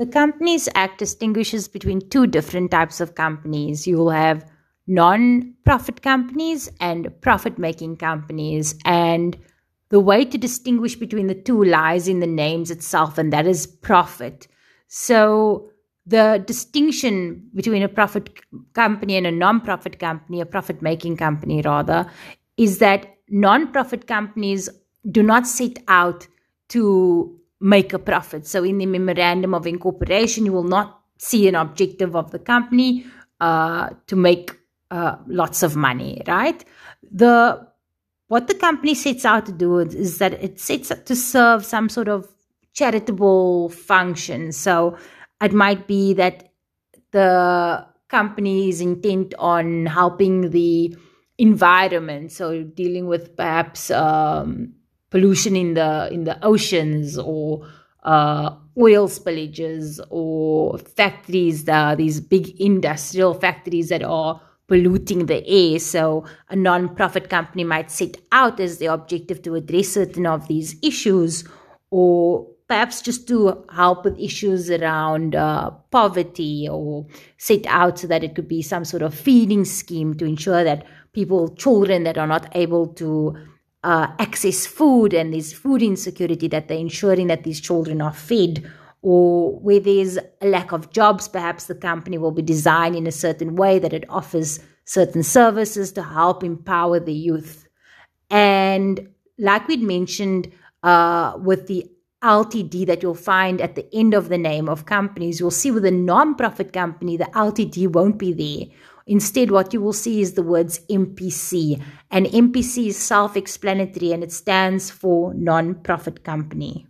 The Companies Act distinguishes between two different types of companies. You will have non profit companies and profit making companies. And the way to distinguish between the two lies in the names itself, and that is profit. So, the distinction between a profit company and a non profit company, a profit making company rather, is that non profit companies do not set out to make a profit. So, in the memorandum of incorporation, you will not see an objective of the company uh, to make uh, lots of money, right? The what the company sets out to do is that it sets out to serve some sort of charitable function. So it might be that the company is intent on helping the environment, so dealing with perhaps um, pollution in the in the oceans or uh, oil spillages or factories, the, these big industrial factories that are polluting the air. So a non-profit company might set out as the objective to address certain of these issues or perhaps just to help with issues around uh, poverty or set out so that it could be some sort of feeding scheme to ensure that people, children that are not able to uh, access food and there's food insecurity, that they're ensuring that these children are fed or where there's a lack of jobs, perhaps the company will be designed in a certain way that it offers certain services to help empower the youth. And like we'd mentioned uh, with the LTD that you'll find at the end of the name of companies, you'll see with a non-profit company, the LTD won't be there. Instead, what you will see is the words NPC. And NPC is self explanatory and it stands for non profit company.